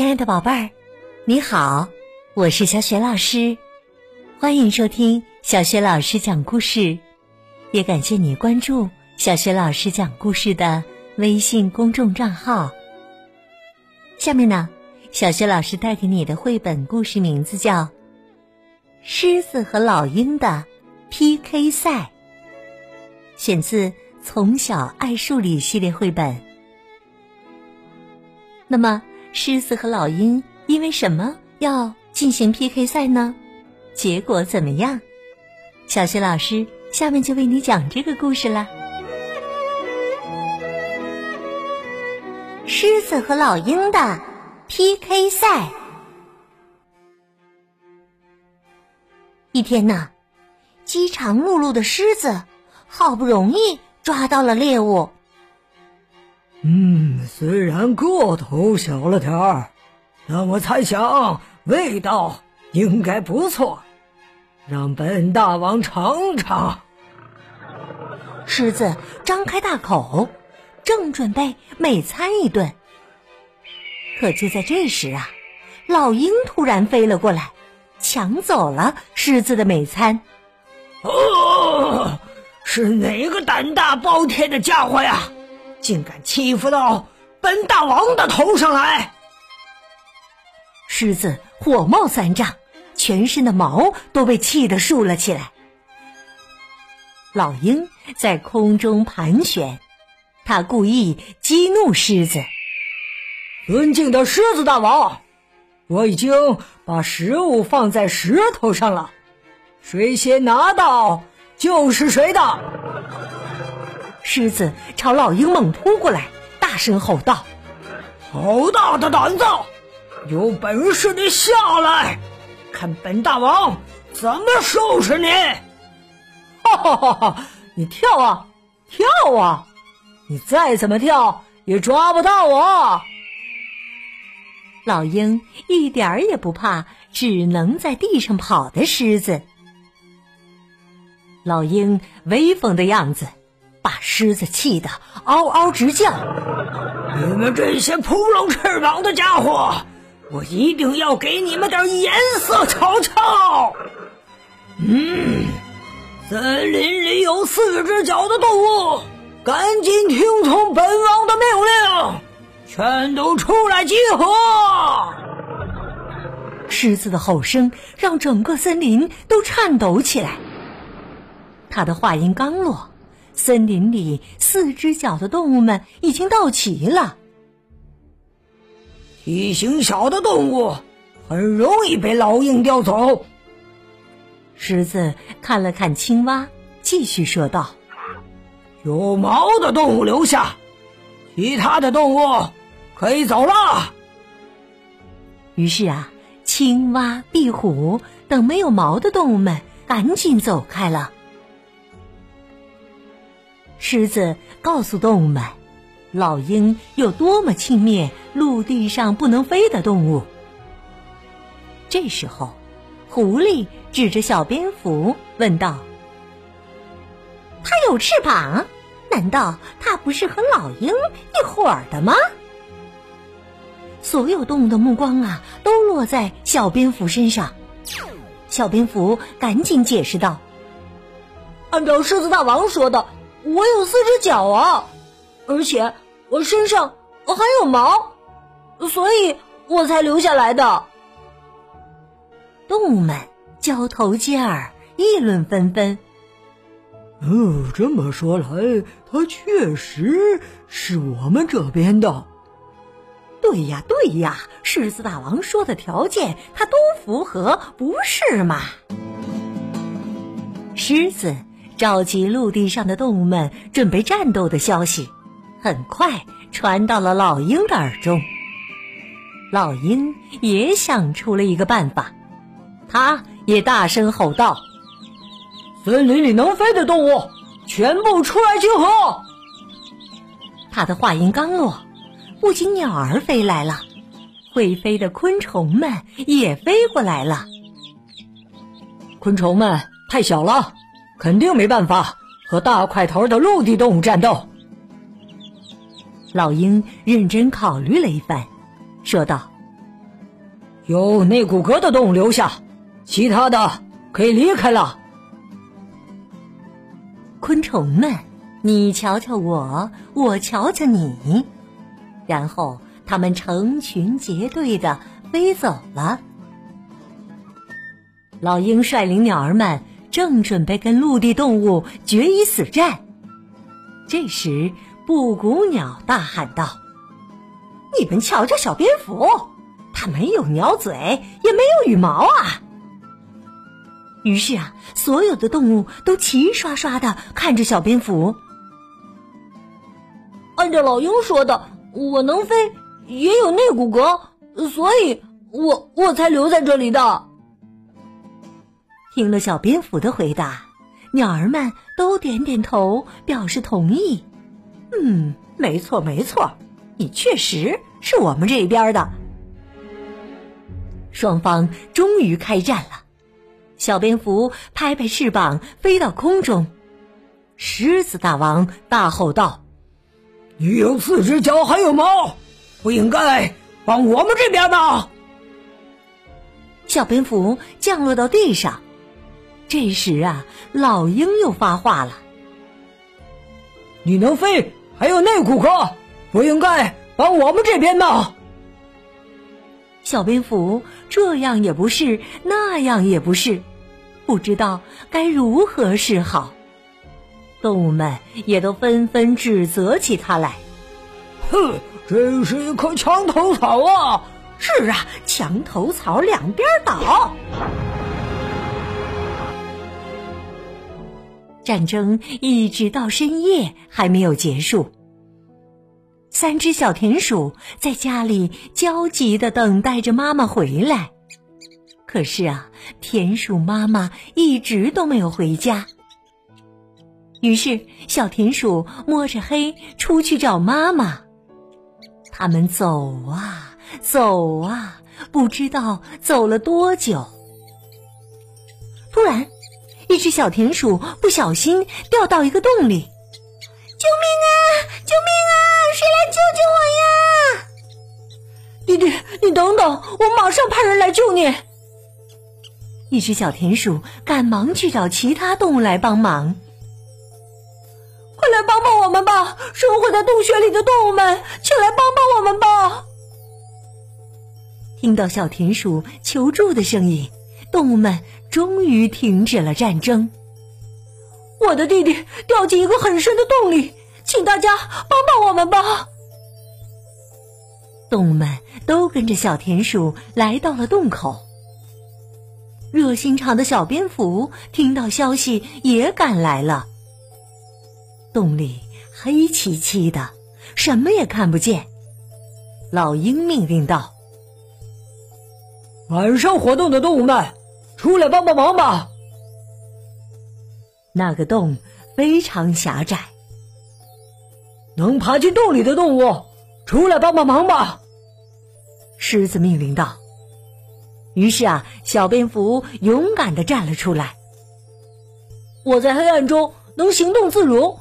亲爱的宝贝儿，你好，我是小雪老师，欢迎收听小雪老师讲故事，也感谢你关注小雪老师讲故事的微信公众账号。下面呢，小雪老师带给你的绘本故事名字叫《狮子和老鹰的 PK 赛》，选自《从小爱数理》系列绘本。那么，狮子和老鹰因为什么要进行 PK 赛呢？结果怎么样？小雪老师下面就为你讲这个故事了。狮子和老鹰的 PK 赛。一天呐，饥肠辘辘的狮子好不容易抓到了猎物。嗯，虽然个头小了点儿，但我猜想味道应该不错，让本大王尝尝。狮子张开大口，正准备美餐一顿，可就在这时啊，老鹰突然飞了过来，抢走了狮子的美餐。哦，是哪个胆大包天的家伙呀？竟敢欺负到本大王的头上来！狮子火冒三丈，全身的毛都被气得竖了起来。老鹰在空中盘旋，它故意激怒狮子。尊敬的狮子大王，我已经把食物放在石头上了，谁先拿到就是谁的。狮子朝老鹰猛扑过来，大声吼道：“好大的胆子！有本事你下来，看本大王怎么收拾你！”哈哈哈哈！你跳啊，跳啊！你再怎么跳也抓不到我。老鹰一点儿也不怕只能在地上跑的狮子。老鹰威风的样子。把狮子气得嗷嗷直叫！你们这些扑棱翅膀的家伙，我一定要给你们点颜色瞧瞧！嗯，森林里有四只脚的动物，赶紧听从本王的命令，全都出来集合！狮子的吼声让整个森林都颤抖起来。他的话音刚落。森林里四只脚的动物们已经到齐了。体型小的动物很容易被老鹰叼走。狮子看了看青蛙，继续说道：“有毛的动物留下，其他的动物可以走了。”于是啊，青蛙、壁虎等没有毛的动物们赶紧走开了。狮子告诉动物们，老鹰有多么轻蔑陆地上不能飞的动物。这时候，狐狸指着小蝙蝠问道：“它有翅膀，难道它不是和老鹰一伙儿的吗？”所有动物的目光啊，都落在小蝙蝠身上。小蝙蝠赶紧解释道：“按照狮子大王说的。”我有四只脚啊，而且我身上还有毛，所以我才留下来的。动物们交头接耳，议论纷纷。哦，这么说来，他确实是我们这边的。对呀，对呀，狮子大王说的条件他都符合，不是吗？狮子。召集陆地上的动物们准备战斗的消息，很快传到了老鹰的耳中。老鹰也想出了一个办法，他也大声吼道：“森林里能飞的动物，全部出来集合！”他的话音刚落，不仅鸟儿飞来了，会飞的昆虫们也飞过来了。昆虫们太小了。肯定没办法和大块头的陆地动物战斗。老鹰认真考虑了一番，说道：“有内骨骼的动物留下，其他的可以离开了。昆虫们，你瞧瞧我，我瞧瞧你，然后他们成群结队的飞走了。老鹰率领鸟儿们正准备跟陆地动物决一死战，这时布谷鸟大喊道：“你们瞧瞧小蝙蝠，它没有鸟嘴，也没有羽毛啊！”于是啊，所有的动物都齐刷刷的看着小蝙蝠。按照老鹰说的，我能飞，也有内骨骼，所以我我才留在这里的。听了小蝙蝠的回答，鸟儿们都点点头，表示同意。嗯，没错没错，你确实是我们这边的。双方终于开战了。小蝙蝠拍拍翅膀飞到空中，狮子大王大吼道：“你有四只脚还有毛，不应该往我们这边吗？”小蝙蝠降落到地上。这时啊，老鹰又发话了：“你能飞，还有内骨骼，不应该帮我们这边闹？”小蝙蝠这样也不是，那样也不是。不知道该如何是好，动物们也都纷纷指责起他来。哼，真是一棵墙头草啊！是啊，墙头草两边倒。战争一直到深夜还没有结束。三只小田鼠在家里焦急的等待着妈妈回来。可是啊，田鼠妈妈一直都没有回家。于是，小田鼠摸着黑出去找妈妈。他们走啊走啊，不知道走了多久。一只小田鼠不小心掉到一个洞里，“救命啊！救命啊！谁来救救我呀！”弟弟，你等等，我马上派人来救你。一只小田鼠赶忙去找其他动物来帮忙，快来帮帮我们吧！生活在洞穴里的动物们，请来帮帮我们吧！听到小田鼠求助的声音，动物们终于停止了战争。我的弟弟掉进一个很深的洞里，请大家帮帮我们吧！动物们都跟着小田鼠来到了洞口。热心肠的小蝙蝠听到消息也赶来了。洞里黑漆漆的，什么也看不见。老鹰命令道：“晚上活动的动物们，出来帮帮忙吧！”那个洞非常狭窄，能爬进洞里的动物，出来帮帮忙吧！狮子命令道。于是啊，小蝙蝠勇敢的站了出来。我在黑暗中能行动自如，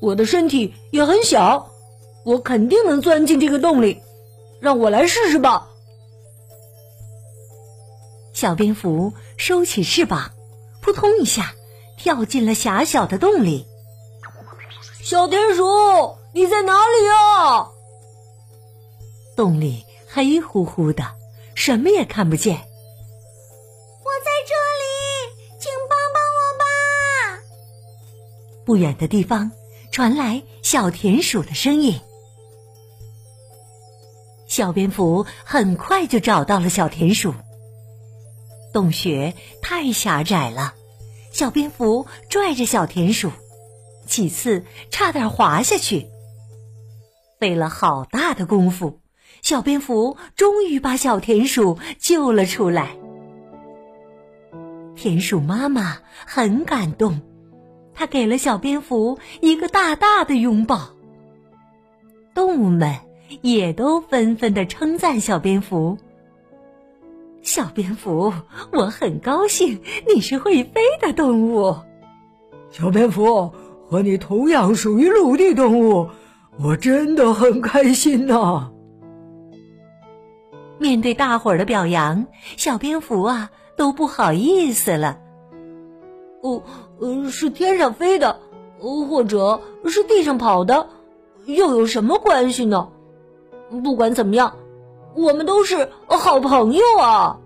我的身体也很小，我肯定能钻进这个洞里。让我来试试吧。小蝙蝠收起翅膀，扑通一下跳进了狭小的洞里。小田鼠，你在哪里啊？洞里黑乎乎的，什么也看不见。我在这里，请帮帮我吧不远的地方传来小田鼠的声音。小蝙蝠很快就找到了小田鼠。洞穴太狭窄了，小蝙蝠拽着小田鼠，几次差点滑下去。费了好大的功夫，小蝙蝠终于把小田鼠救了出来。田鼠妈妈很感动。他给了小蝙蝠一个大大的拥抱。动物们也都纷纷的称赞小蝙蝠。小蝙蝠，我很高兴你是会飞的动物。小蝙蝠和你同样属于陆地动物，我真的很开心呐。面。面对大伙儿的表扬，小蝙蝠啊都不好意思了。哦，呃，是天上飞的，或者是地上跑的，又有什么关系呢？不管怎么样，我们都是好朋友啊。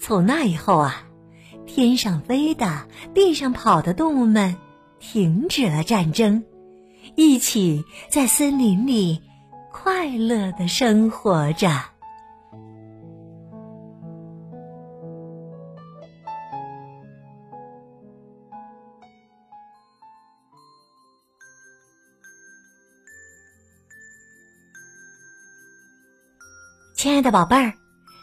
从那以后啊，天上飞的、地上跑的动物们停止了战争，一起在森林里快乐的生活着。亲爱的宝贝儿，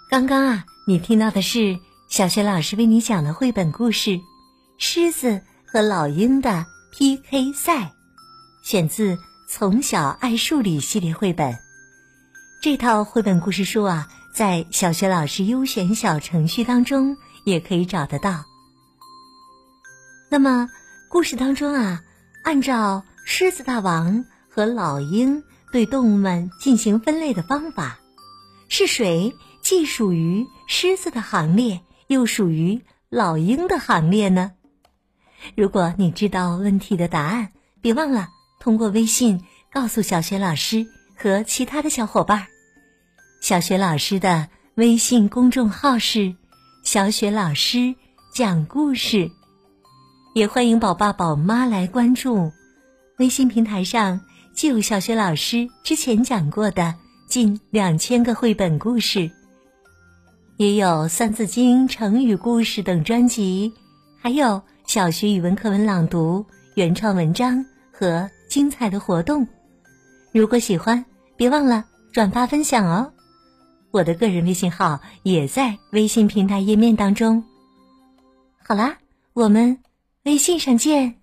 刚刚啊，你听到的是小学老师为你讲的绘本故事《狮子和老鹰的 PK 赛》，选自《从小爱数理》系列绘本。这套绘本故事书啊，在小学老师优选小程序当中也可以找得到。那么，故事当中啊，按照狮子大王和老鹰对动物们进行分类的方法。是谁既属于狮子的行列，又属于老鹰的行列呢？如果你知道问题的答案，别忘了通过微信告诉小学老师和其他的小伙伴。小学老师的微信公众号是“小雪老师讲故事”，也欢迎宝爸宝妈来关注。微信平台上就有小学老师之前讲过的。近两千个绘本故事，也有《三字经》成语故事等专辑，还有小学语文课文朗读、原创文章和精彩的活动。如果喜欢，别忘了转发分享哦。我的个人微信号也在微信平台页面当中。好啦，我们微信上见。